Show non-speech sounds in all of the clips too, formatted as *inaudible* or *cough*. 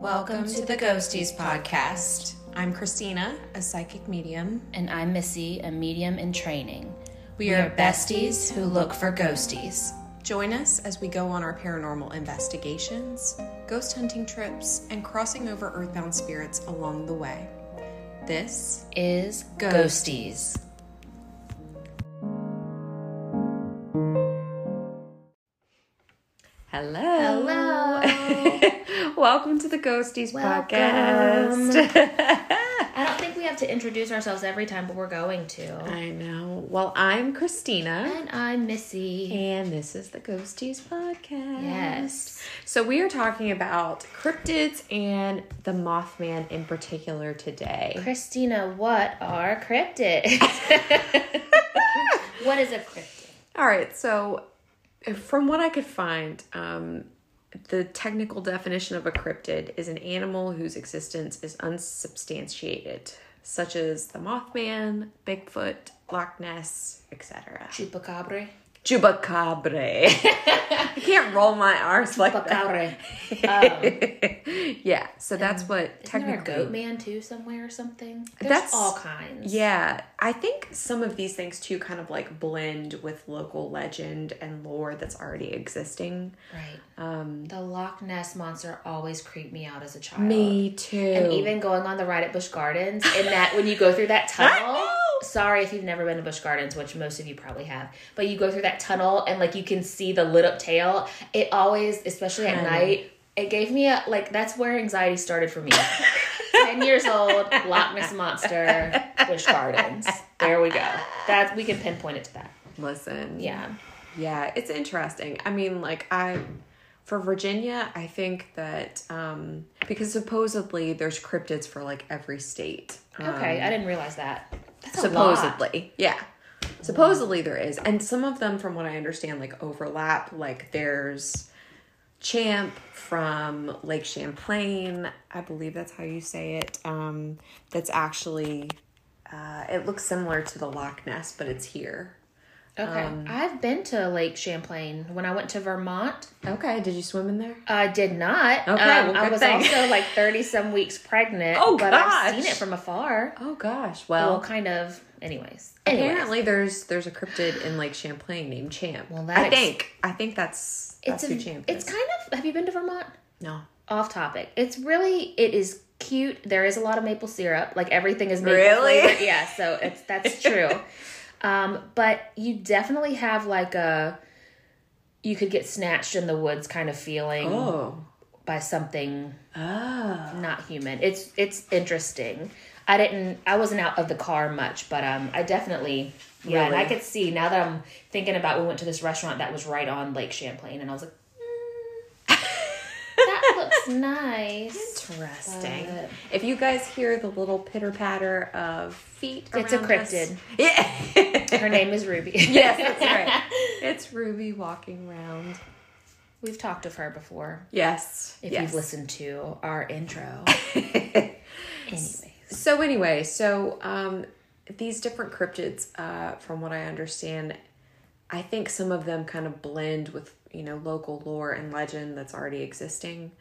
Welcome to the Ghosties podcast. I'm Christina, a psychic medium. And I'm Missy, a medium in training. We, are, besties who look for ghosties. Join us as we go on our paranormal investigations, ghost hunting trips, and crossing over earthbound spirits along the way. This Is Ghosties. Ghosties. Welcome to the Ghosties Welcome. podcast. *laughs* I don't think we have to introduce ourselves every time, but we're going to. I know. Well, I'm Christina. And I'm Missy. And this is the Ghosties podcast. Yes. So we are talking about cryptids and the Mothman in particular today. Christina, what are cryptids? *laughs* what is a cryptid? All right. So from what I could find, um, the technical definition of a cryptid is an animal whose existence is unsubstantiated, such as the Mothman, Bigfoot, Loch Ness, etc. Chupacabra. Chupacabra. *laughs* I can't roll my R's like that. Um, *laughs* yeah, so that's what isn't there a technically. goat man too somewhere or something? There's That's- all kinds. Yeah, I think some of these things too kind of like blend with local legend and lore that's already existing. Right. Um, The Loch Ness monster always creeped me out as a child. me too. And even going on the ride at Busch Gardens, and that when you go through that *laughs* tunnel. Sorry if you've never been to Busch Gardens, which most of you probably have, but you go through that tunnel and like you can see the lit up tail. It always, especially at night, it gave me a like that's where anxiety started for me. *laughs* Ten years old, Loch Ness monster, Busch Gardens. There we go. That we can pinpoint it to that. listen. Yeah. Yeah, it's interesting. I mean, like I for Virginia, I think that um because supposedly there's cryptids for like every state. Okay, Um, I didn't realize that. That's supposedly. Yeah. Supposedly there is. And some of them from what I understand like overlap. Like there's Champ from Lake Champlain. I believe that's how you say it. Um that's actually uh it looks similar to the Loch Ness, but it's here. Okay. Um, I've been to Lake Champlain when I went to Vermont. Okay, did you swim in there? I did not. Okay, Um, well, I was thing. also like 30 some weeks pregnant. Oh, But I've gosh. seen it from afar. Oh gosh. Well, Well, kind of. Anyways. Anyways. apparently there's there's a cryptid in Lake Champlain named Champ. Well, that I ex- think I think that's that's It's, who a, Champ it's is. kind of. Have you been to Vermont? no. Off topic. It's really. It is cute. There is a lot of maple syrup. Like everything is maple Really? flavored. Yeah. So it's that's *laughs* true. Um, but you definitely have like a. You could get snatched in the woods kind of feeling Oh. by something Oh. not human. It's it's interesting. I didn't I wasn't out of the car much, but um I definitely yeah, and I could see now that I'm thinking about we went to this restaurant that was right on Lake Champlain and I was like "Mm, nice. Interesting. If you guys hear the little pitter patter of feet, It's a around us- cryptid. *laughs* Yeah. Her name is Ruby. *laughs* yes, that's right. *laughs* It's Ruby walking around. We've talked of her before. Yes. If yes. you've listened to our intro. Anyways. So anyway, so um, these different cryptids, uh, from what I understand, I think some of them kind of blend with you know local lore and legend that's already existing.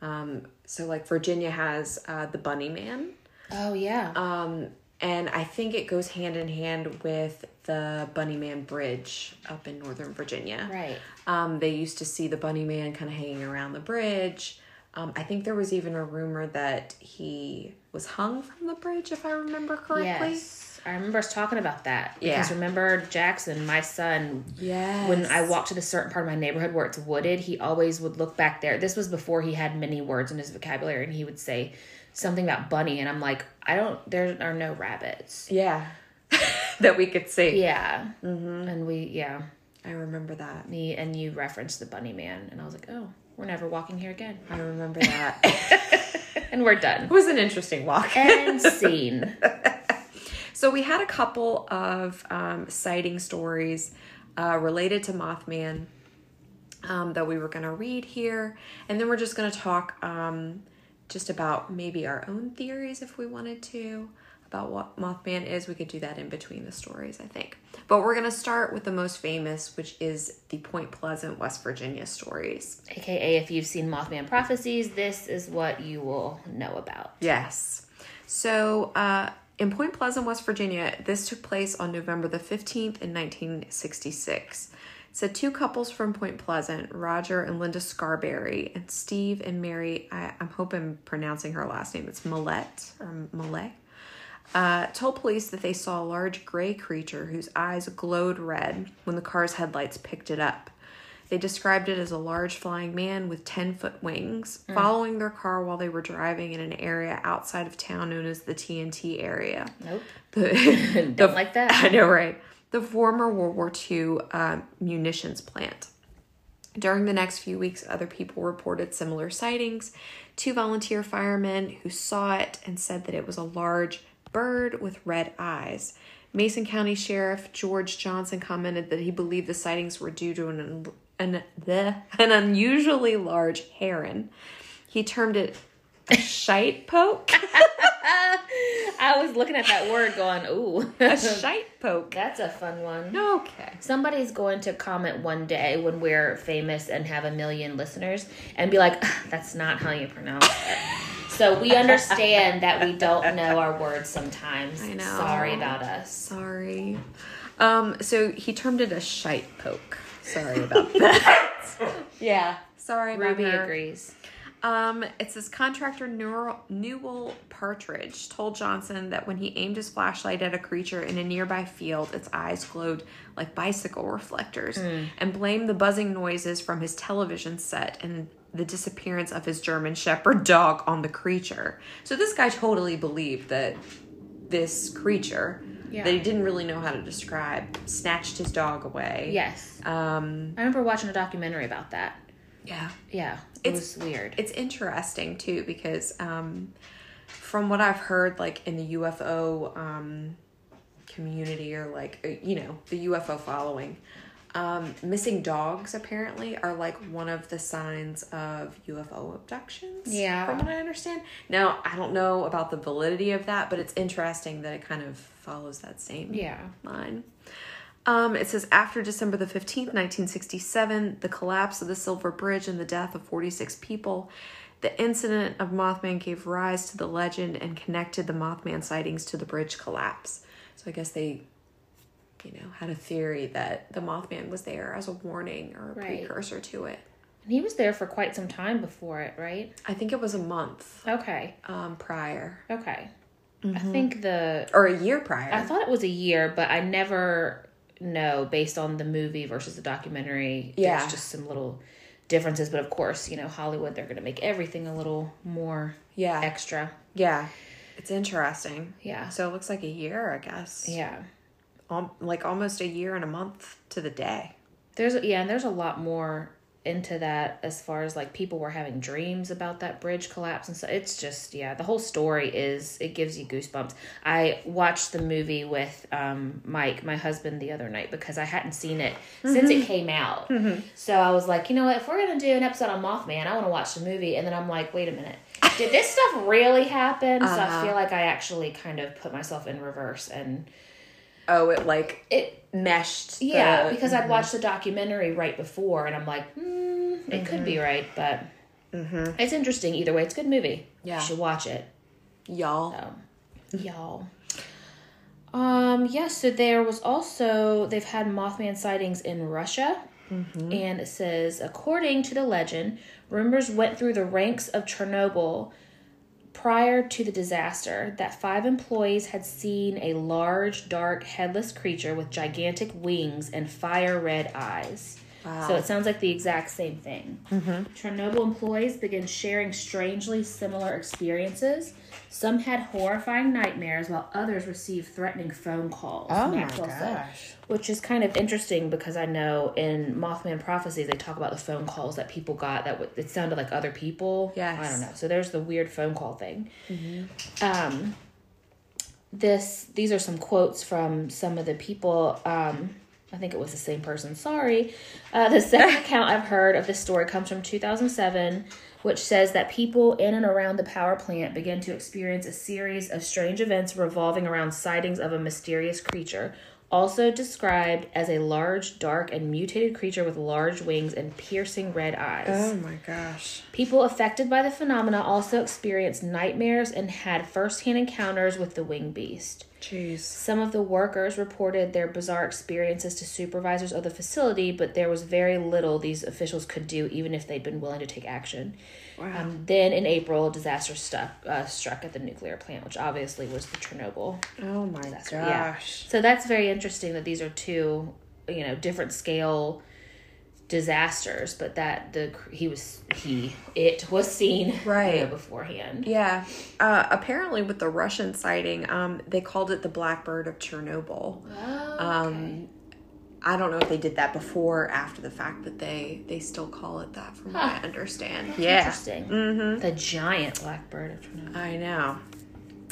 Um, so like Virginia has uh, the Bunny Man, Oh yeah. um, and I think it goes hand in hand with the Bunny Man Bridge up in Northern Virginia. right. Um, they used to see the bunny man kind of hanging around the bridge. Um, I think there was even a rumor that he was hung from the bridge, if I remember correctly. Yes. I remember us talking about that. Yeah. Because remember Jackson, my son, Yes. when I walked to the certain part of my neighborhood where it's wooded, he always would look back there. This was before he had many words in his vocabulary, and he would say something about bunny, and I'm like, I don't. There are no rabbits. Yeah. *laughs* that we could see. Yeah, mm-hmm. and we yeah, I remember that. me and you referenced the bunny man, and I was like, oh, we're never walking here again, I remember *laughs* that. and we're done. it was an interesting walk. And scene. *laughs* So we had a couple of um, sighting stories uh, related to Mothman um, that we were going to read here, and then we're just going to talk um, just about maybe our own theories if we wanted to about what Mothman is, we could do that in between the stories, I think. But we're going to start with the most famous, which is the Point Pleasant, West Virginia stories. AKA, if you've seen Mothman Prophecies, this is what you will know about. Yes. So, uh, in Point Pleasant, West Virginia, this took place on November the 15th in 1966. So, two couples from Point Pleasant, Roger and Linda Scarberry, and Steve and Mary, I, I'm hoping I'm pronouncing her last name, it's Millette or Millet, uh, told police that they saw a large gray creature whose eyes glowed red when the car's headlights picked it up. They described it as a large flying man with 10 foot wings, following their car while they were driving in an area outside of town known as the TNT area. Nope. The, *laughs* Don't like that. I know, right? The former World War II uh, munitions plant. During the next few weeks, other people reported similar sightings. Two volunteer firemen who saw it and said that it was a large bird with red eyes. Mason County Sheriff George Johnson commented that he believed the sightings were due to an an, the, an unusually large heron. He termed it a *laughs* shite poke. *laughs* I was looking at that word going, ooh. a *laughs* shite poke. That's a fun one. Okay. Somebody's going to comment one day when we're famous and have a million listeners and be like, "Ah, that's not how you pronounce it. So we understand that we don't know our words sometimes. I know. Sorry about us. Sorry. Um, so he termed it a shite poke. Sorry about *laughs* that. yeah. Sorry about Ruby her. agrees. Um, it says contractor Newell, Newell Partridge told Johnson that when he aimed his flashlight at a creature in a nearby field, its eyes glowed like bicycle reflectors, and blamed the buzzing noises from his television set and the disappearance of his German Shepherd dog on the creature. So this guy totally believed that this creature Yeah. that he didn't really know how to describe snatched his dog away. Yes. Um. I remember watching a documentary about that. Yeah. Yeah. It It's- was weird. it's interesting too because um, from what I've heard, like in the UFO um, community or like uh, you know the UFO following, um, missing dogs apparently are like one of the signs of UFO abductions. Yeah. from what I understand. Now I don't know about the validity of that, but it's interesting that it kind of follows that same yeah. line. Um, it says after December the 15th, 1967, the collapse of the Silver Bridge and the death of 46 people, the incident of Mothman gave rise to the legend and connected the Mothman sightings to the bridge collapse. So I guess they, you know, had a theory that the Mothman was there as a warning or a Right. precursor to it. And he was there for quite some time before it, right? I think it was a month Okay. um, prior Okay. I mm-hmm. think the or a year prior. I thought it was a year, but I never know based on the movie versus the documentary. Yeah. There's just some little differences, but of course, you know, Hollywood they're going to make everything a little more yeah, extra. yeah, it's interesting. Yeah. So it looks like a year, I guess. Yeah. Al- like almost a year and a month to the day. There's yeah, and there's a lot more into that as far as like people were having dreams about that bridge collapse and so it's just yeah the whole story is it gives you goosebumps. I watched the movie with um mike my husband the other night because i hadn't seen it since it mm-hmm. came out. Mm-hmm. So i was like you know what? If we're gonna do an episode on mothman i want to watch the movie. And then i'm like wait a minute. Did this stuff really happen? So i uh-huh. feel like i actually kind of put myself in reverse and Oh, it like it meshed. yeah, the- because I'd watched the documentary right before, and I'm like, hmm, it could be right, but it's interesting either way. It's a good movie. Yeah. you should watch it. y'all. So, y'all. Um. Yes. so there was also they've had Mothman sightings in Russia, and it says according to the legend, rumors went through the ranks of Chernobyl prior to the disaster that five employees had seen a large, dark, headless creature with gigantic wings and fire red eyes. So it sounds like the exact same thing. Chernobyl employees began sharing strangely similar experiences. Some had horrifying nightmares, while others received threatening phone calls. Oh my said. gosh. Which is kind of interesting because I know in Mothman Prophecies they talk about the phone calls that people got that w- it sounded like other people. Yes. I don't know. So there's the weird phone call thing. Um, this these are some quotes from some of the people. Um, I think it was the same person. Sorry. Uh, the second *laughs* account I've heard of this story comes from 2007, which says that people in and around the power plant began to experience a series of strange events revolving around sightings of a mysterious creature, also described as a large, dark, and mutated creature with large wings and piercing red eyes. Oh my gosh. People affected by the phenomena also experienced nightmares and had first-hand encounters with the winged beast. Jeez. Some of the workers reported their bizarre experiences to supervisors of the facility, but there was very little these officials could do, even if they'd been willing to take action. Wow. Um, then in April, disaster stuck, uh, struck at the nuclear plant, which obviously was the Chernobyl. oh my yeah. gosh. So that's very interesting that these are two, you know, different scale disasters, but that the he was he it was seen *laughs* Right. you know, beforehand. Yeah. Uh, apparently, with the Russian sighting, um, they called it the Blackbird of Chernobyl. Oh, Um, I don't know if they did that before or after the fact, but they they still call it that, from what I understand. yeah. Interesting. Mm-hmm. The giant blackbird I know.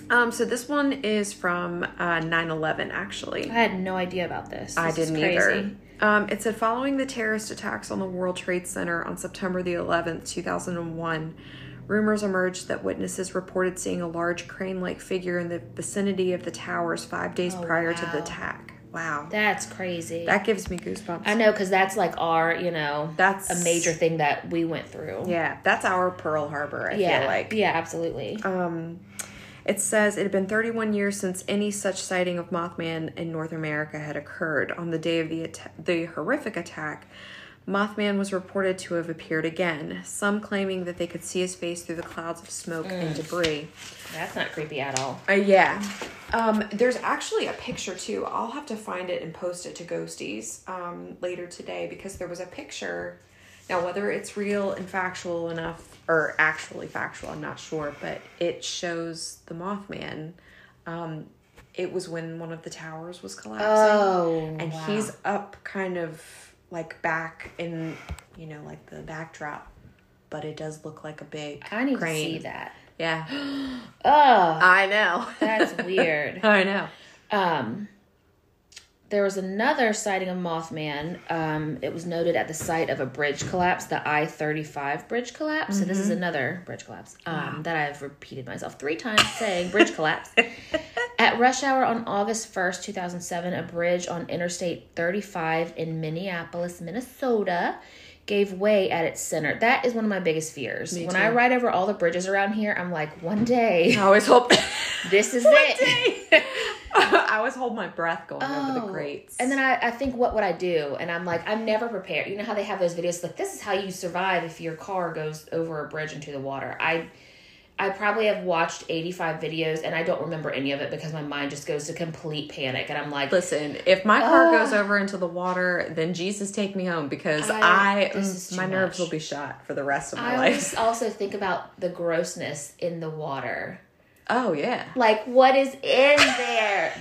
Um, so this one is from uh, 9/11, actually. I had no idea about this. I This is didn't crazy. either. Um, it said following the terrorist attacks on the World Trade Center on September the 11th, 2001, rumors emerged that witnesses reported seeing a large crane-like figure in the vicinity of the towers five days prior to the attack. Wow, That's crazy. that gives me goosebumps. I know because that's like our, you know, That's a major thing that we went through. Yeah, that's our Pearl Harbor. I yeah, feel like. yeah, absolutely. Um, it says it had been 31 years since any such sighting of Mothman in North America had occurred. On the day of the the horrific attack, Mothman was reported to have appeared again. Some claiming that they could see his face through the clouds of smoke and debris. that's not creepy at all. Uh, yeah. Um, there's actually a picture too. I'll have to find it and post it to Ghosties um, later today because there was a picture. Now, whether it's real and factual enough or actually factual, I'm not sure, but it shows the Mothman. Um, it was when one of the towers was collapsing. Oh, and wow. he's up kind of like back in, you know, like the backdrop. But it does look like a big I need crane. to see that. Yeah. *gasps* Oh, I know. *laughs* that's weird. *laughs* I know. Um, there was another sighting of Mothman. Um, it was noted at the site of a bridge collapse, the I 35 bridge collapse. So, this is another bridge collapse um, that I've repeated myself three times saying bridge collapse. *laughs* At rush hour on August 1st, 2007, a bridge on Interstate 35 in Minneapolis, Minnesota, gave way at its center. That is one of my biggest fears. when I ride over all the bridges around here, I'm like, one day, I always hope. *laughs* this is it. *laughs* I always hold my breath going over the Oh. grates. And then I, I think, what would I do? And I'm like, I'm never prepared. You know how they have those videos like, this is how you survive if your car goes over a bridge into the water. I, I probably have watched 85 videos and I don't remember any of it because my mind just goes to complete panic. And I'm like, listen, if my car Ugh. goes over into the water, then Jesus take me home because I- I, mm, my nerves much. will be shot for the rest of my I life. *laughs* also think about the grossness in the water. Oh yeah, Like, what is in there?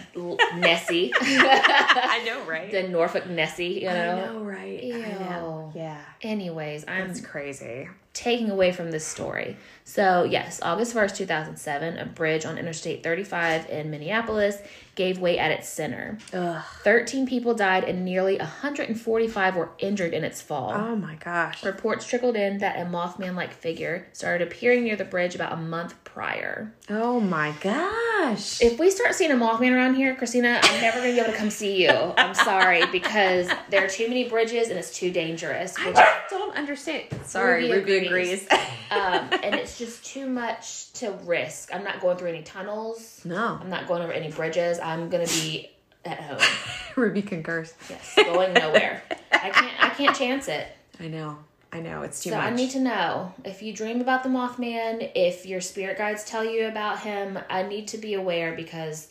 Nessie. *laughs* I know, right? *laughs* the Norfolk Nessie, you know? I know, right? I know. Yeah, Anyways, I'm it's crazy. taking away from this story. So, yes, August 1st, 2007, a bridge on Interstate 35 in Minneapolis gave way at its center. Ugh. 13 people died and nearly 145 were injured in its fall. Oh my gosh. Reports trickled in that a Mothman like figure started appearing near the bridge about a month prior. Oh my gosh. If we start seeing a Mothman around here, Christina, I'm never going to be able to come see you. I'm sorry because there are too many bridges and it's too dangerous. I Which, just don't understand. Sorry, Ruby Ruby, agrees. agrees. um, *laughs* and it's just too much to risk. I'm not going through any tunnels. no, I'm not going over any bridges. I'm gonna be at home. *laughs* Ruby concurs. Yes, going nowhere. I can't. I can't chance it. I know. I know. It's too so much. So I need to know if you dream about the Mothman, if your spirit guides tell you about him. I need to be aware because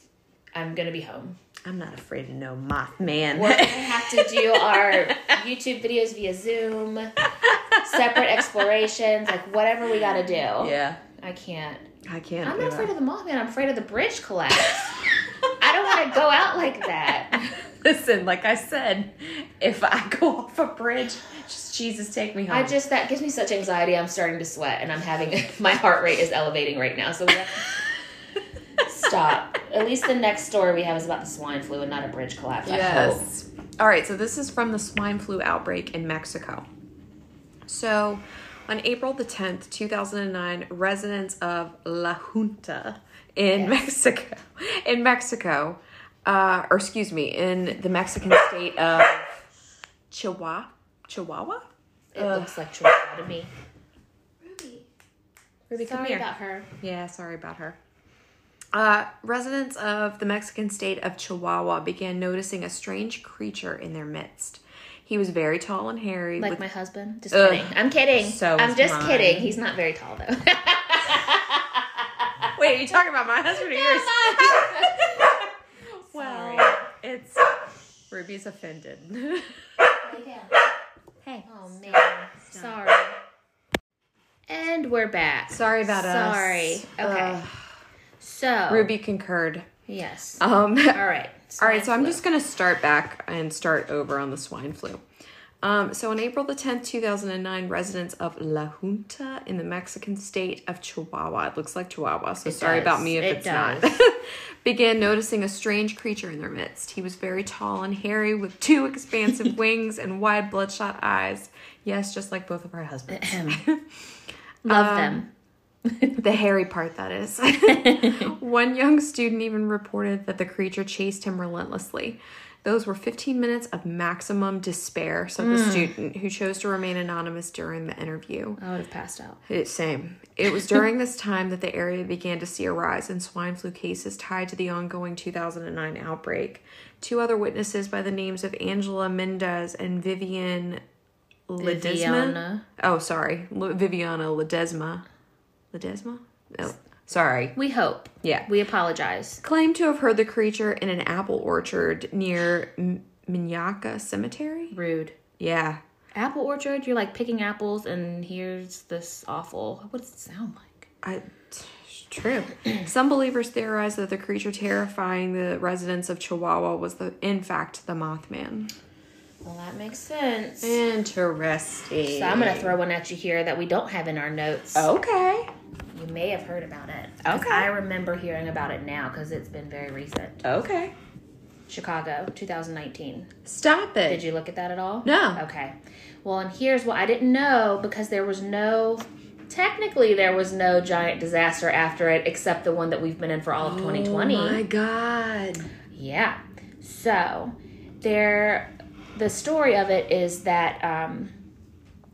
I'm gonna be home. I'm not afraid of no Mothman. We're gonna *laughs* have to do our YouTube videos via Zoom, separate explorations, like whatever we gotta do. yeah, I can't. I can't. I'm not afraid that. of the Mothman. I'm afraid of the bridge collapse. *laughs* I don't want to go out like that. Listen, like I said, if I go off a bridge, just Jesus take me home. I just that gives me such anxiety. I'm starting to sweat, and I'm having *laughs* my heart rate is elevating right now. So we have stop. At least the next story we have is about the swine flu and not a bridge collapse. I hope. yes. All right, so this is from the swine flu outbreak in Mexico. So, on April the 10th, 2009, residents of La Junta in Yes. Mexico, in Mexico, uh, or excuse me, in the Mexican state of Chihuahua, Chihuahua? It looks like Chihuahua to me. Ruby. Ruby, come here. about her. Yeah, sorry about her. Uh, residents of the Mexican state of Chihuahua began noticing a strange creature in their midst. He was very tall and hairy. Like with, my husband. Just Ugh. kidding. I'm kidding. So I'm just mine. kidding. He's not very tall though. *laughs* Wait, are you talking about my husband or yours? *laughs* Well, it's Ruby's offended. *laughs* hey. Oh man. Sorry. And we're back. Sorry about us. Sorry. Okay. Ugh. So Ruby concurred. Yes. Um, All right. *laughs* All right, so I'm just going to start back and start over on the swine flu. Um, so on April the 10th, 2009, residents of La Junta in the Mexican state of Chihuahua, it looks like Chihuahua, so It sorry does. about me if It it's does. not, *laughs* began noticing a strange creature in their midst. He was very tall and hairy with two expansive *laughs* wings and wide bloodshot eyes. Yes, just like both of our husbands. flu. *clears throat* Love Um, them. The hairy part, that is. *laughs* One young student even reported that the creature chased him relentlessly. Those were 15 minutes of maximum despair, said the hmm. student, who chose to remain anonymous during the interview. I would have passed out. It, same. It was during this time that the area began to see a rise in swine flu cases tied to the ongoing 2009 outbreak. Two other witnesses by the names of Angela Mendez and Vivian Ledesma. Viviana. Oh, sorry. L- Viviana Ledesma. Ledesma? No. Sorry. We hope. Yeah. We apologize. Claimed to have heard the creature in an apple orchard near M- Minyaka Cemetery? Rude. Yeah. Apple orchard. You're like picking apples, and here's this awful. What does it sound like? I, true. *clears throat* Some believers theorize that the creature terrifying the residents of Chihuahua was the, in fact, the Mothman. Well, that makes sense. Interesting. So I'm gonna throw one at you here that we don't have in our notes. Okay. You may have heard about it. Okay. I remember hearing about it now because it's been very recent. Okay. Chicago, 2019. Stop it. Did you look at that at all? No. Okay. Well, and here's what I didn't know because there was no. Technically, there was no giant disaster after it except the one that we've been in for all of 2020. Oh my god. Yeah. So there, the story of it is that um,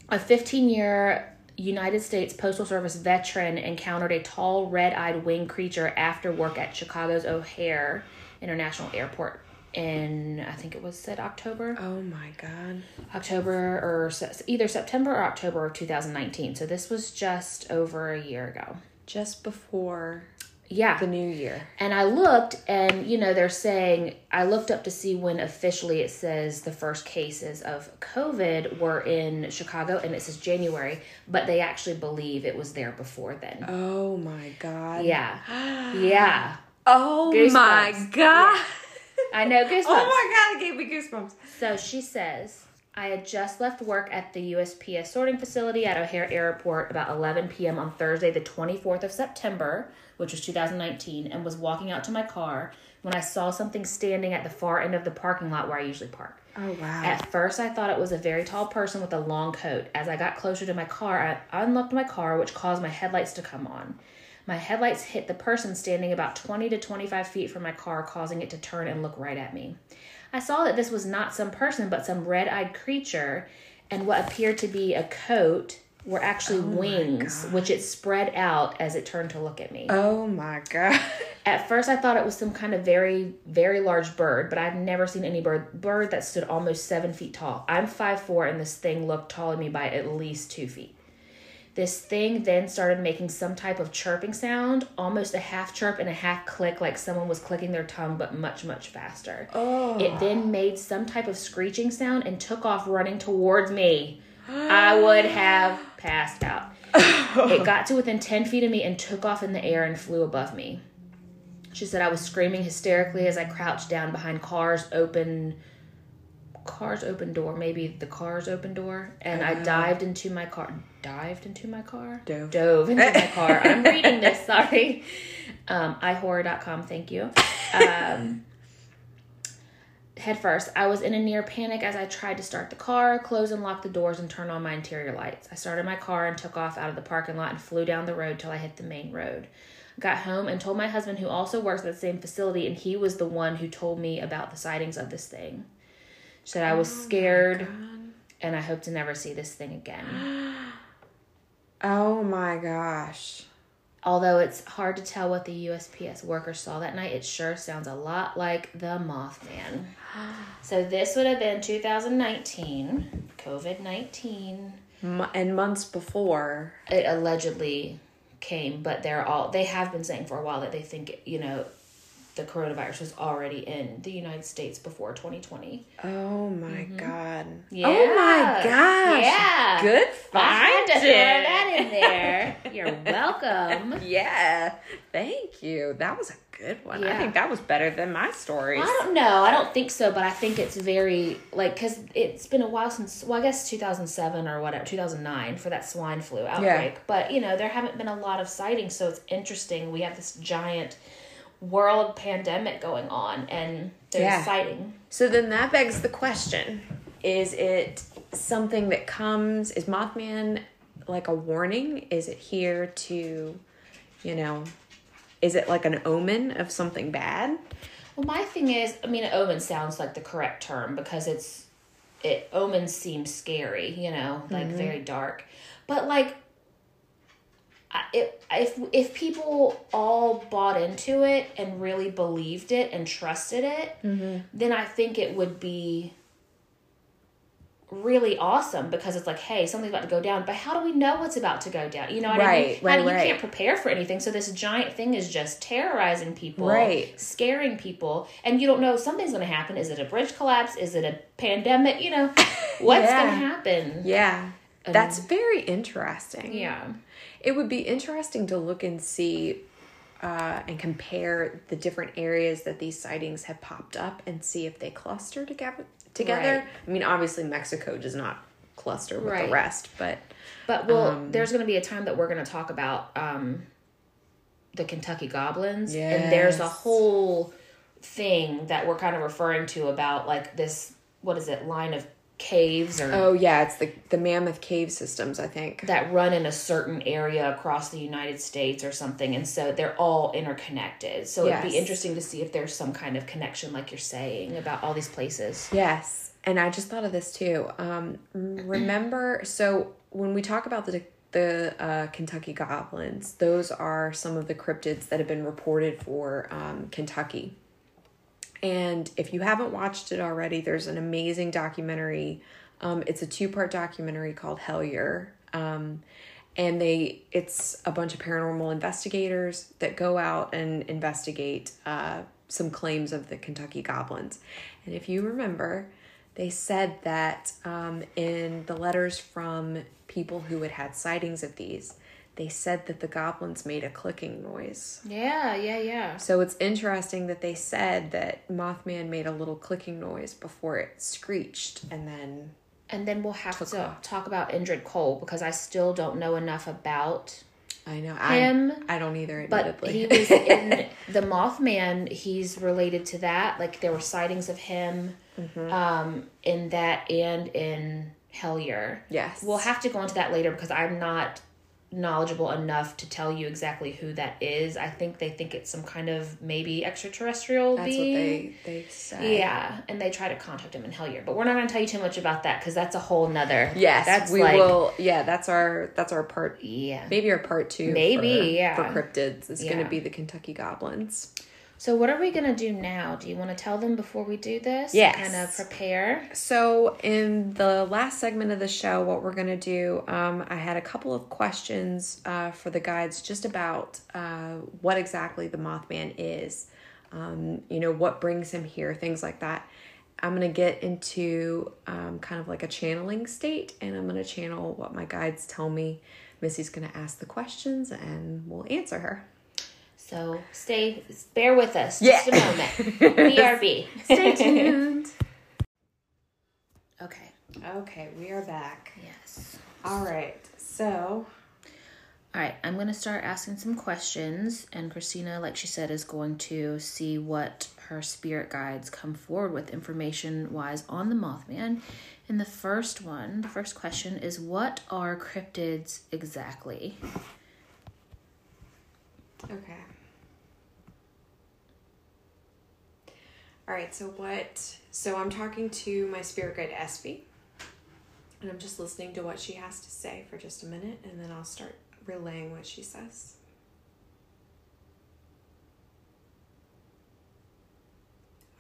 a 15 year United States Postal Service veteran encountered a tall, red eyed winged creature after work at Chicago's O'Hare International Airport in, I think it was said October. Oh my god. October or either September or October of 2019. So this was just over a year ago. Just before Yeah. the new year. And I looked, and you know, they're saying, I looked up to see when officially it says the first cases of COVID were in Chicago, and it says January, but they actually believe it was there before then. Oh my god. Yeah. *gasps* Yeah. Oh Goosebumps. my god. I know, goosebumps. *laughs* Oh my god, it gave me goosebumps. So she says, I had just left work at the USPS sorting facility at O'Hare Airport about 11 p.m. on Thursday, the 24th of September, which was 2019, and was walking out to my car when I saw something standing at the far end of the parking lot where I usually park. Oh wow. At first, I thought it was a very tall person with a long coat. As I got closer to my car, I unlocked my car, which caused my headlights to come on. My headlights hit the person standing about 20 to 25 feet from my car, causing it to turn and look right at me. I saw that this was not some person, but some red eyed creature, and what appeared to be a coat were actually oh wings, which it spread out as it turned to look at me. oh my god. *laughs* At first, I thought it was some kind of very, very large bird, but I've never seen any bird bird that stood almost seven feet tall. I'm five four, and this thing looked taller than me by at least two feet. This thing then started making some type of chirping sound, almost a half chirp and a half click, like someone was clicking their tongue, but much, much faster. Oh. It then made some type of screeching sound and took off running towards me. I would have *gasps* passed out. *laughs* it got to within 10 feet of me and took off in the air and flew above me. She said I was screaming hysterically as I crouched down behind cars open car's open door, maybe the car's open door, and I oh. dived into my car. Dived into my car? Dove. Dove into my car. *laughs* I'm reading this, sorry. Um, ihorror.com, thank you. Um, head first. I was in a near panic as I tried to start the car, close and lock the doors, and turn on my interior lights. I started my car and took off out of the parking lot and flew down the road till I hit the main road. Got home and told my husband, who also works at the same facility, and he was the one who told me about the sightings of this thing. Said I was scared and I hope to never see this thing again. *gasps* *gasps* *gasps* Oh my gosh. Although it's hard to tell what the USPS workers saw that night, it sure sounds a lot like the Mothman. *gasps* So this would have been 2019, COVID 19. And months before. It allegedly came, but they're all they have been saying for a while that they think you know the coronavirus was already in the United States before 2020. Oh my mm-hmm. god. Yeah. Oh my gosh. Yeah. Good I had to throw that in there. *laughs* You're welcome. Yeah. Thank you. That was a good one. I think that was better than my stories. I don't know. I don't think so, but I think it's very like because it's been a while since. Well, I guess 2007 or whatever, 2009 for that swine flu outbreak. But you know, there haven't been a lot of sightings, so it's interesting. We have this giant world pandemic going on, and there's Yeah. a sighting. So then that begs the question Is it something that comes, is Mothman like a warning? Is it here to, you know, is it like an omen of something bad? Well, my thing is, I mean, omen sounds like the correct term because it's it omens seem scary, you know, like mm-hmm. very dark. But like, if if if people all bought into it and really believed it and trusted it, mm-hmm. then I think it would be really awesome because it's like, hey, something's about to go down, but how do we know what's about to go down? You know what I mean? Right, you right. can't prepare for anything. So this giant thing is just terrorizing people, Right. scaring people, and you don't know something's going to happen. Is it a bridge collapse? Is it a pandemic? You know, *laughs* what's Yeah. going to happen? Yeah. That's very interesting. Yeah. It would be interesting to look and see uh, and compare the different areas that these sightings have popped up and see if they cluster together. Together, Right. I mean, obviously Mexico does not cluster with Right. the rest, but But well, Um, there's going to be a time that we're going to talk about um, the Kentucky Goblins, and there's a whole thing that we're kind of referring to about like this. What is it? Line of caves or oh yeah, it's the the Mammoth Cave systems. I think. that run in a certain area across the United States or something, and so they're all interconnected. So it'd be interesting to see if there's some kind of connection, like you're saying, about all these places. Yes, and I just thought of this too. Um, remember, so when we talk about the the uh, Kentucky goblins, those are some of the cryptids that have been reported for um, Kentucky. And if you haven't watched it already, there's an amazing documentary. Um, it's a two part documentary called Hellier. Um, and they it's a bunch of paranormal investigators that go out and investigate uh, some claims of the Kentucky goblins. And if you remember, they said that um, in the letters from people who had had sightings of these, they said that the goblins made a clicking noise. Yeah, yeah, yeah. So it's interesting that they said that Mothman made a little clicking noise before it screeched and then And then we'll have to off. talk about Indrid Cold because I still don't know enough about I know Him, I I don't either but admittedly. he was in *laughs* the Mothman. He's related to that. Like there were sightings of him Mm-hmm. um, in that and in Hellier. yes. We'll have to go into that later because I'm not knowledgeable enough to tell you exactly who that is. I think they think it's some kind of maybe extraterrestrial That's being. what they they say. Yeah, and they try to contact him in Hellier, but we're not going to tell you too much about that because that's a whole nother. Yes, that's we like, will. Yeah, that's our that's our part. Yeah. Maybe our part two. Maybe, for, yeah. For cryptids is going to be the Kentucky goblins. So what are we going to do now? Do you want to tell them before we do this? Yes. Kind of prepare. So, in the last segment of the show, what we're going to do, um, I had a couple of questions uh, for the guides just about uh, what exactly the Mothman is, um, you know, what brings him here, things like that. I'm going to get into um, kind of like a channeling state, and I'm going to channel what my guides tell me. Missy's going to ask the questions, and we'll answer her. So stay, bear with us Yeah. just a moment. *laughs* BRB. Stay tuned. *laughs* okay. okay, we are back. Yes. All right, so All right, I'm going to start asking some questions, and Christina, like she said, is going to see what her spirit guides come forward with information wise on the Mothman. And the first one, the first question is What are cryptids exactly? Okay. All right, so what? So I'm talking to my spirit guide, Espe, and I'm just listening to what she has to say for just a minute, and then I'll start relaying what she says.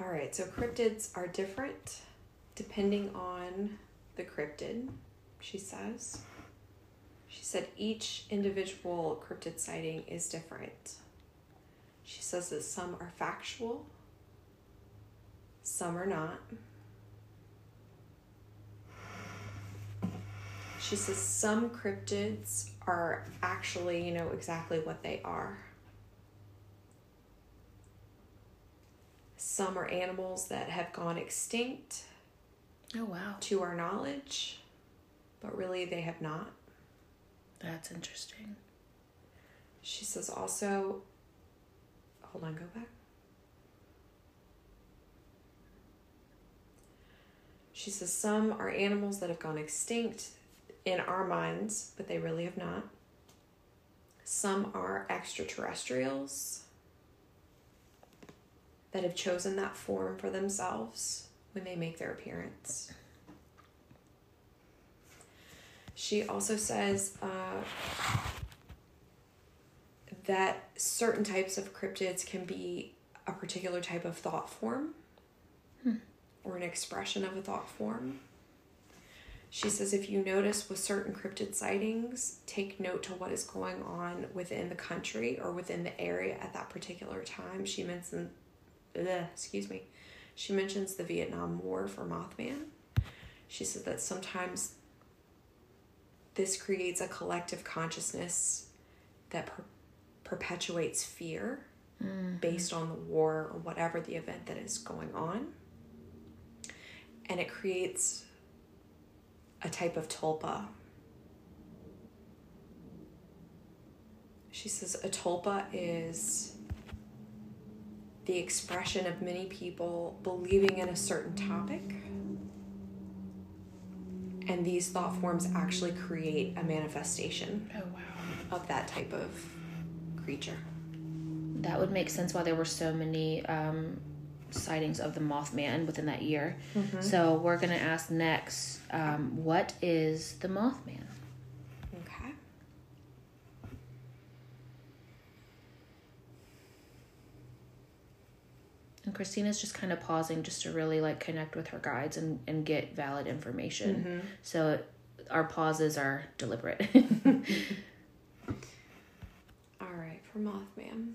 All right, so cryptids are different depending on the cryptid, she says. She said each individual cryptid sighting is different. She says that some are factual, some are not. She says some cryptids are actually, you know, exactly what they are. Some are animals that have gone extinct Oh, wow. to our knowledge, but really they have not. That's interesting. She says also, hold on, go back. She says some are animals that have gone extinct in our minds, but they really have not. Some are extraterrestrials that have chosen that form for themselves when they make their appearance. She also says uh, that certain types of cryptids can be a particular type of thought form or an expression of a thought form. She says if you notice with certain cryptid sightings, take note to what is going on within the country or within the area at that particular time. She mentioned, bleh, excuse me, she mentions the Vietnam War for Mothman. She said that sometimes this creates a collective consciousness that per- perpetuates fear mm-hmm. based on the war or whatever the event that is going on. And it creates a type of tulpa. She says a tulpa is the expression of many people believing in a certain topic. And these thought forms actually create a manifestation Oh, wow. of that type of creature. That would make sense why there were so many um, sightings of the Mothman within that year. So we're going to ask next um, what is the Mothman? Okay. And Christina's just kind of pausing just to really like connect with her guides and, and get valid information. So our pauses are deliberate. *laughs* All right, for Mothman.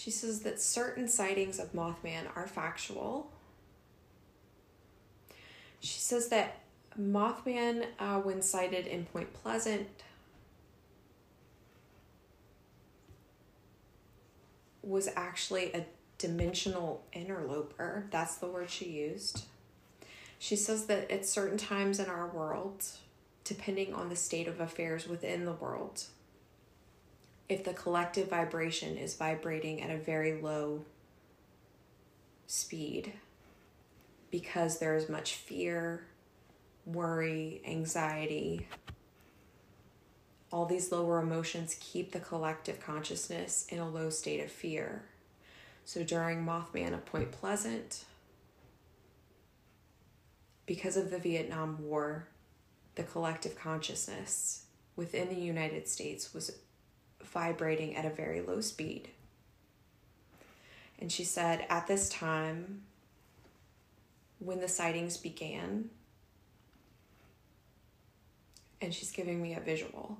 She says that certain sightings of Mothman are factual. She says that Mothman, uh, when sighted in Point Pleasant, was actually a dimensional interloper. That's the word she used. She says that at certain times in our world, depending on the state of affairs within the world, if the collective vibration is vibrating at a very low speed because there is much fear, worry, anxiety, all these lower emotions keep the collective consciousness in a low state of fear. So during Mothman of Point Pleasant, because of the Vietnam War, the collective consciousness within the United States was vibrating at a very low speed. And she said at this time, when the sightings began, and she's giving me a visual,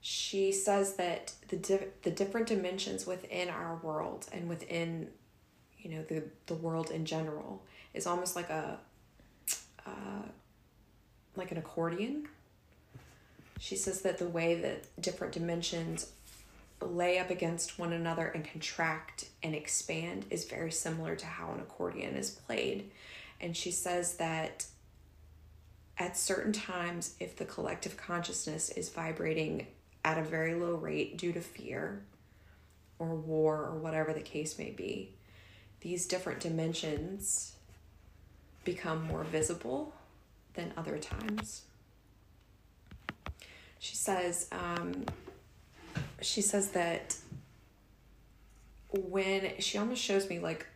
she says that the the different dimensions within our world and within you know the the world in general is almost like a uh, like an accordion. She says that the way that different dimensions lay up against one another and contract and expand is very similar to how an accordion is played. And she says that at certain times, if the collective consciousness is vibrating at a very low rate due to fear or war or whatever the case may be, these different dimensions become more visible than other times. She says, um, she says that when she almost shows me like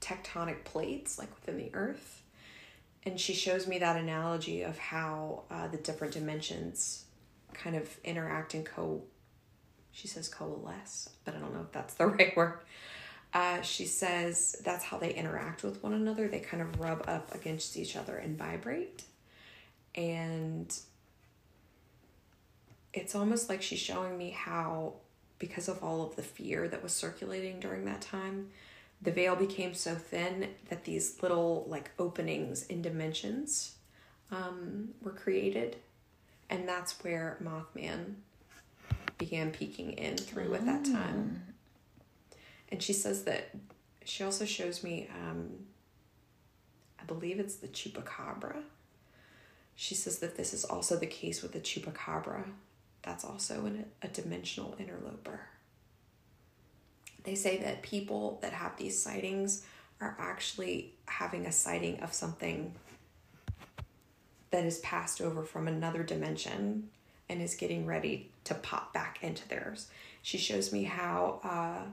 tectonic plates, like within the earth, and she shows me that analogy of how uh, the different dimensions kind of interact and co she says coalesce but i don't know if that's the *laughs* right word. Uh, she says that's how they interact with one another. They kind of rub up against each other and vibrate. And it's almost like she's showing me how because of all of the fear that was circulating during that time the veil became so thin that these little like openings in dimensions um, were created. And that's where mothman began peeking in through at that time. And she says that she also shows me um, i believe it's the chupacabra. She says that this is also the case with the chupacabra that's also an, a dimensional interloper they say that people that have these sightings are actually having a sighting of something that is passed over from another dimension and is getting ready to pop back into theirs. She shows me how uh,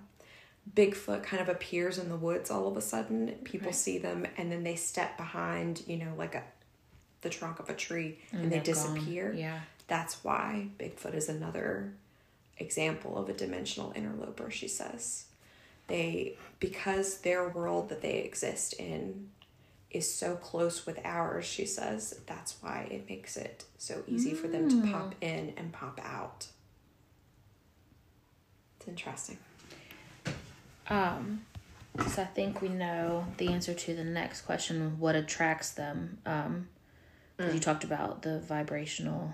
Bigfoot kind of appears in the woods all of a sudden. People Right. see them and then they step behind, you know, like a the trunk of a tree and, And they they're gone. disappear. Yeah. That's why Bigfoot is another example of a dimensional interloper, she says. They because their world that they exist in is so close with ours, she says, that's why it makes it so easy for them to pop in and pop out. It's interesting. Um, so I think we know the answer to the next question: what attracts them? Um, 'cause you talked about the vibrational.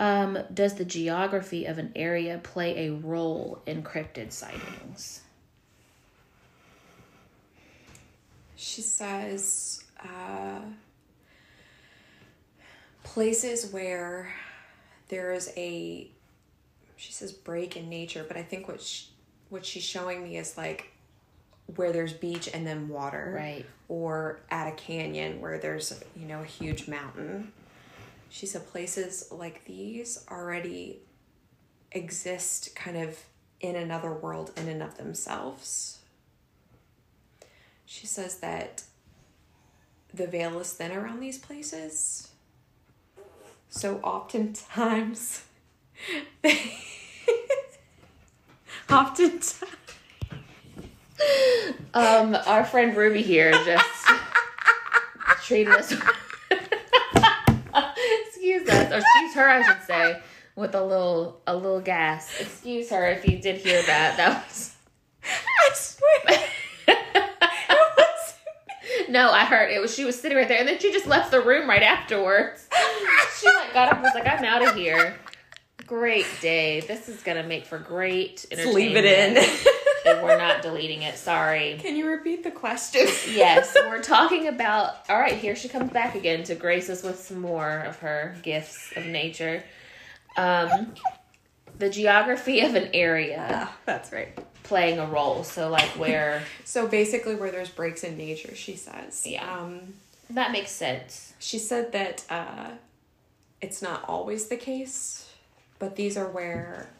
Um, does the geography of an area play a role in cryptid sightings? She says uh, places where there is a, she says break in nature, but I think what she, what she's showing me is like where there's beach and then water, Right. Or at a canyon where there's you know a huge mountain. She said places like these already exist kind of in another world in and of themselves. She says that the veil is thin around these places. So oftentimes *laughs* they *laughs* oftentimes Um, our friend Ruby here just treated us. excuse us, or excuse her, I should say, with a little a little gas. Excuse her if you did hear that. That was I swear no, I heard it was. She was sitting right there, and then she just left the room right afterwards. She like got up and was like, "I'm out of here." Great day. This is gonna make for great entertainment. leave it in. We're not deleting it. Sorry. Can you repeat the question? Yes, *laughs* we're talking about. All right, here she comes back again to grace us with some more of her gifts of nature. Um, the geography of an area Ah, that's right. playing a role. So, like, where *laughs* So basically, where there's breaks in nature, she says. Yeah. Um, that makes sense. she said that uh, it's not always the case, but these are where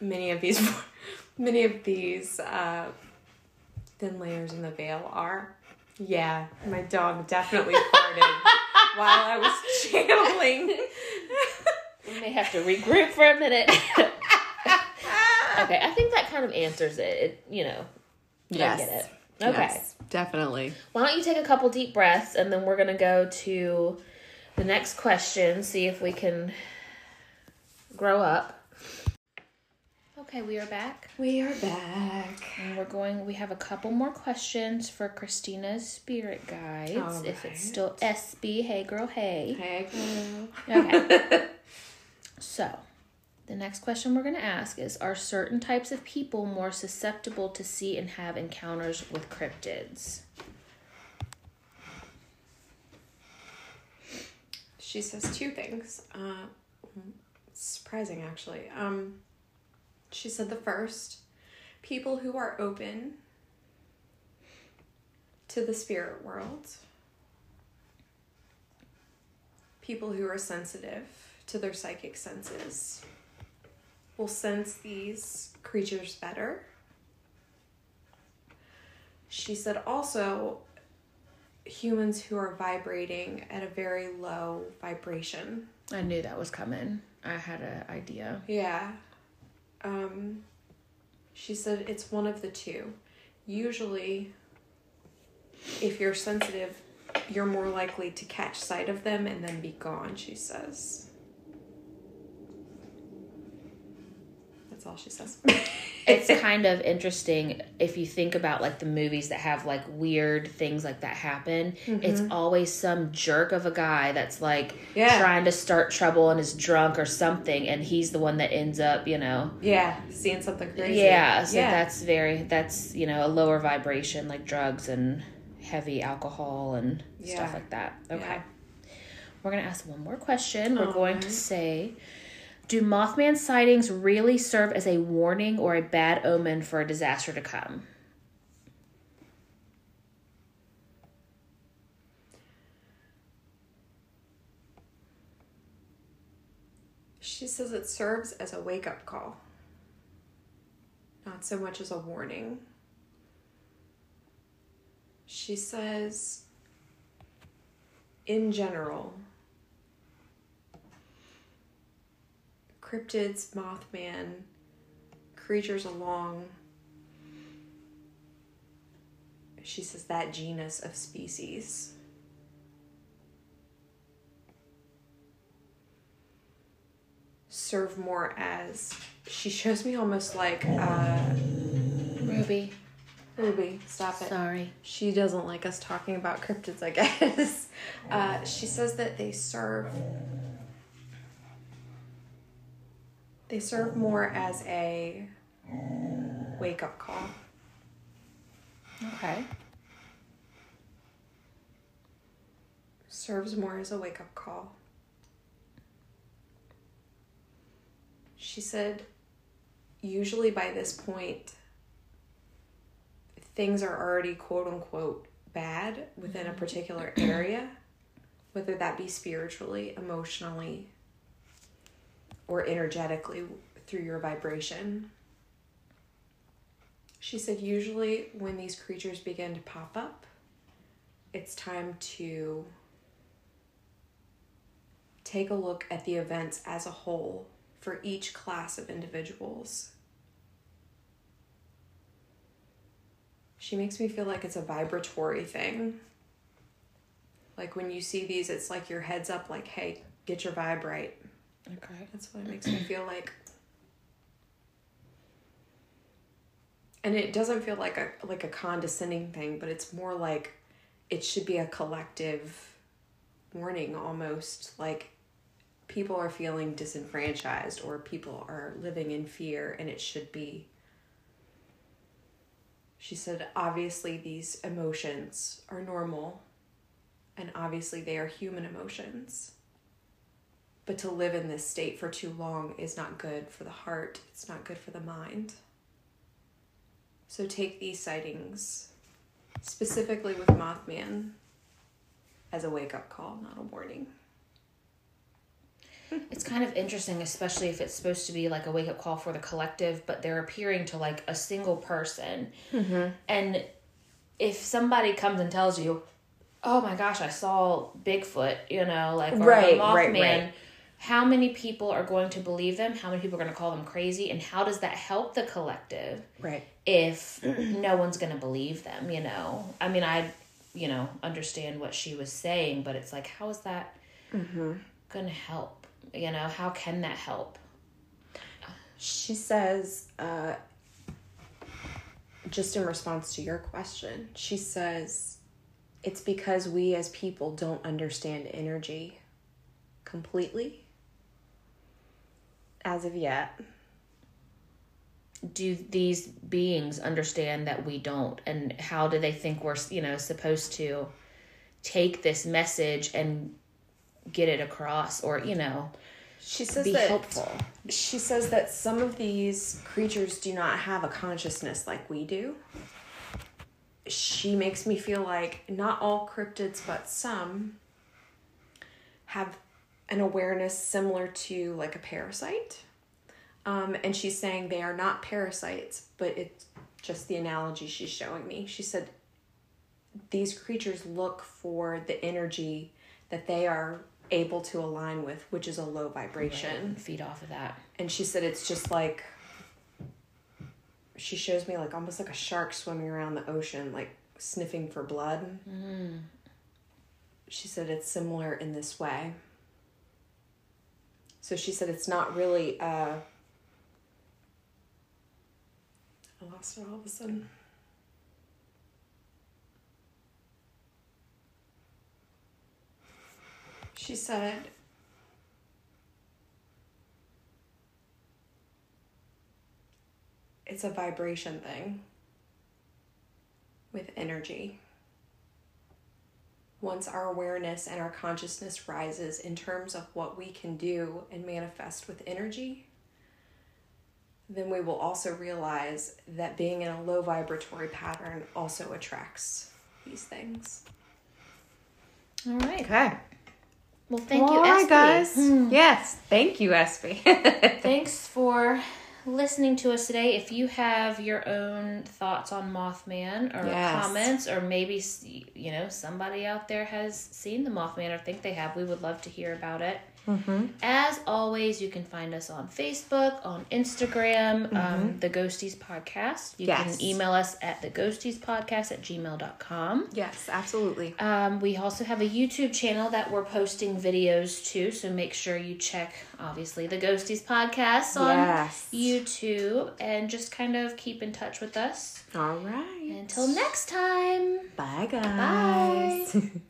many of these, *laughs* many of these uh, thin layers in the veil are. Yeah, my dog definitely *laughs* farted while I was channeling. We may have to regroup for a minute. *laughs* okay, I think that kind of answers it. it you know, I get it. Okay. definitely. Why don't you take a couple deep breaths and then we're going to go to the next question, see if we can grow up. Okay, we are back. We are back. And we're going, we have a couple more questions for Christina's spirit guides. If it's still Espe, hey girl, hey. Hey, girl. Okay. *laughs* so, the next question we're going to ask is Are certain types of people more susceptible to see and have encounters with cryptids? she says two things. Uh, surprising, actually. Um, she said the first people who are open to the spirit world, people who are sensitive to their psychic senses, will sense these creatures better. She said also humans who are vibrating at a very low vibration. I knew that was coming. I had an idea. Yeah. Um, she said it's one of the two. Usually, if you're sensitive, you're more likely to catch sight of them and then be gone, she says. That's all she says. *laughs* it's *laughs* kind of interesting if you think about like the movies that have like weird things like that happen. It's mm-hmm. always some jerk of a guy that's like Yeah. trying to start trouble and is drunk or something, and he's the one that ends up, you know. yeah, seeing something crazy. Yeah, so yeah. that's very that's you know a lower vibration like drugs and heavy alcohol and Yeah. stuff like that. Okay. We're going to ask one more question. We're going to say Do Mothman sightings really serve as a warning or a bad omen for a disaster to come? She says it serves as a wake up call, not so much as a warning. She says, in general, cryptids, Mothman, creatures along, she says that genus of species. serve more as she shows me almost like uh Ruby, Ruby, stop it. sorry. She doesn't like us talking about cryptids, I guess. *laughs* Uh she says that they serve they serve more as a wake up call. Okay. Serves more as a wake up call. She said usually by this point things are already quote unquote bad within a mm-hmm. particular area, whether that be spiritually, emotionally, or energetically through your vibration. She said, usually when these creatures begin to pop up, it's time to take a look at the events as a whole for each class of individuals. She makes me feel like it's a vibratory thing. Like when you see these, it's like your head's up, like, hey, get your vibe right. Okay. That's what it makes me feel like. And it doesn't feel like a like a condescending thing, but it's more like it should be a collective warning almost like people are feeling disenfranchised or people are living in fear and it should be she said obviously these emotions are normal and obviously they are human emotions but to live in this state for too long is not good for the heart it's not good for the mind so take these sightings specifically with mothman as a wake-up call not a warning *laughs* It's kind of interesting, especially if it's supposed to be like a wake up call for the collective, but they're appearing to like a single person. Mm-hmm. And if somebody comes and tells you, "Oh my gosh, I saw Bigfoot," you know, like or Right, a Mothman, right, right. How many people are going to believe them? How many people are going to call them crazy? And how does that help the collective? right if no one's going to believe them, you know. I mean, I, you know, understand what she was saying, but it's like, how is that going to help? You know, how can that help? She says, uh, just in response to your question, she says, it's because we as people don't understand energy completely as of yet. Do these beings understand that we don't? And how do they think we're, you know, supposed to take this message and get it across or you know She says be that helpful. she says that some of these creatures do not have a consciousness like we do. She makes me feel like not all cryptids, but some have an awareness similar to like a parasite. Um, and she's saying they are not parasites, but it's just the analogy she's showing me. She said these creatures look for the energy that they are able to align with, which is a low vibration feed off of that. and she said it's just like she shows me like almost like a shark swimming around the ocean like sniffing for blood she said it's similar in this way so she said it's not really uh i lost it all of a sudden she said it's a vibration thing with energy. Once our awareness and our consciousness rises in terms of what we can do and manifest with energy, then we will also realize that being in a low vibratory pattern also attracts these things. All right. Okay. Well, thank you, All right, Espe. guys. Hmm. Yes. Thank you, Espe. *laughs* Thanks for listening to us today. If you have your own thoughts on Mothman or Yes. comments, or maybe you know somebody out there has seen the Mothman or think they have, we would love to hear about it. As always, you can find us on Facebook, on Instagram, um, the Ghosties Podcast. You Yes. can email us at the Ghosties Podcast at gmail.com. yes, absolutely. Um, we also have a YouTube channel that we're posting videos to, so make sure you check, obviously, the Ghosties podcast on Yes. YouTube and just kind of keep in touch with us. All right. Until next time. Bye, guys. Bye. *laughs*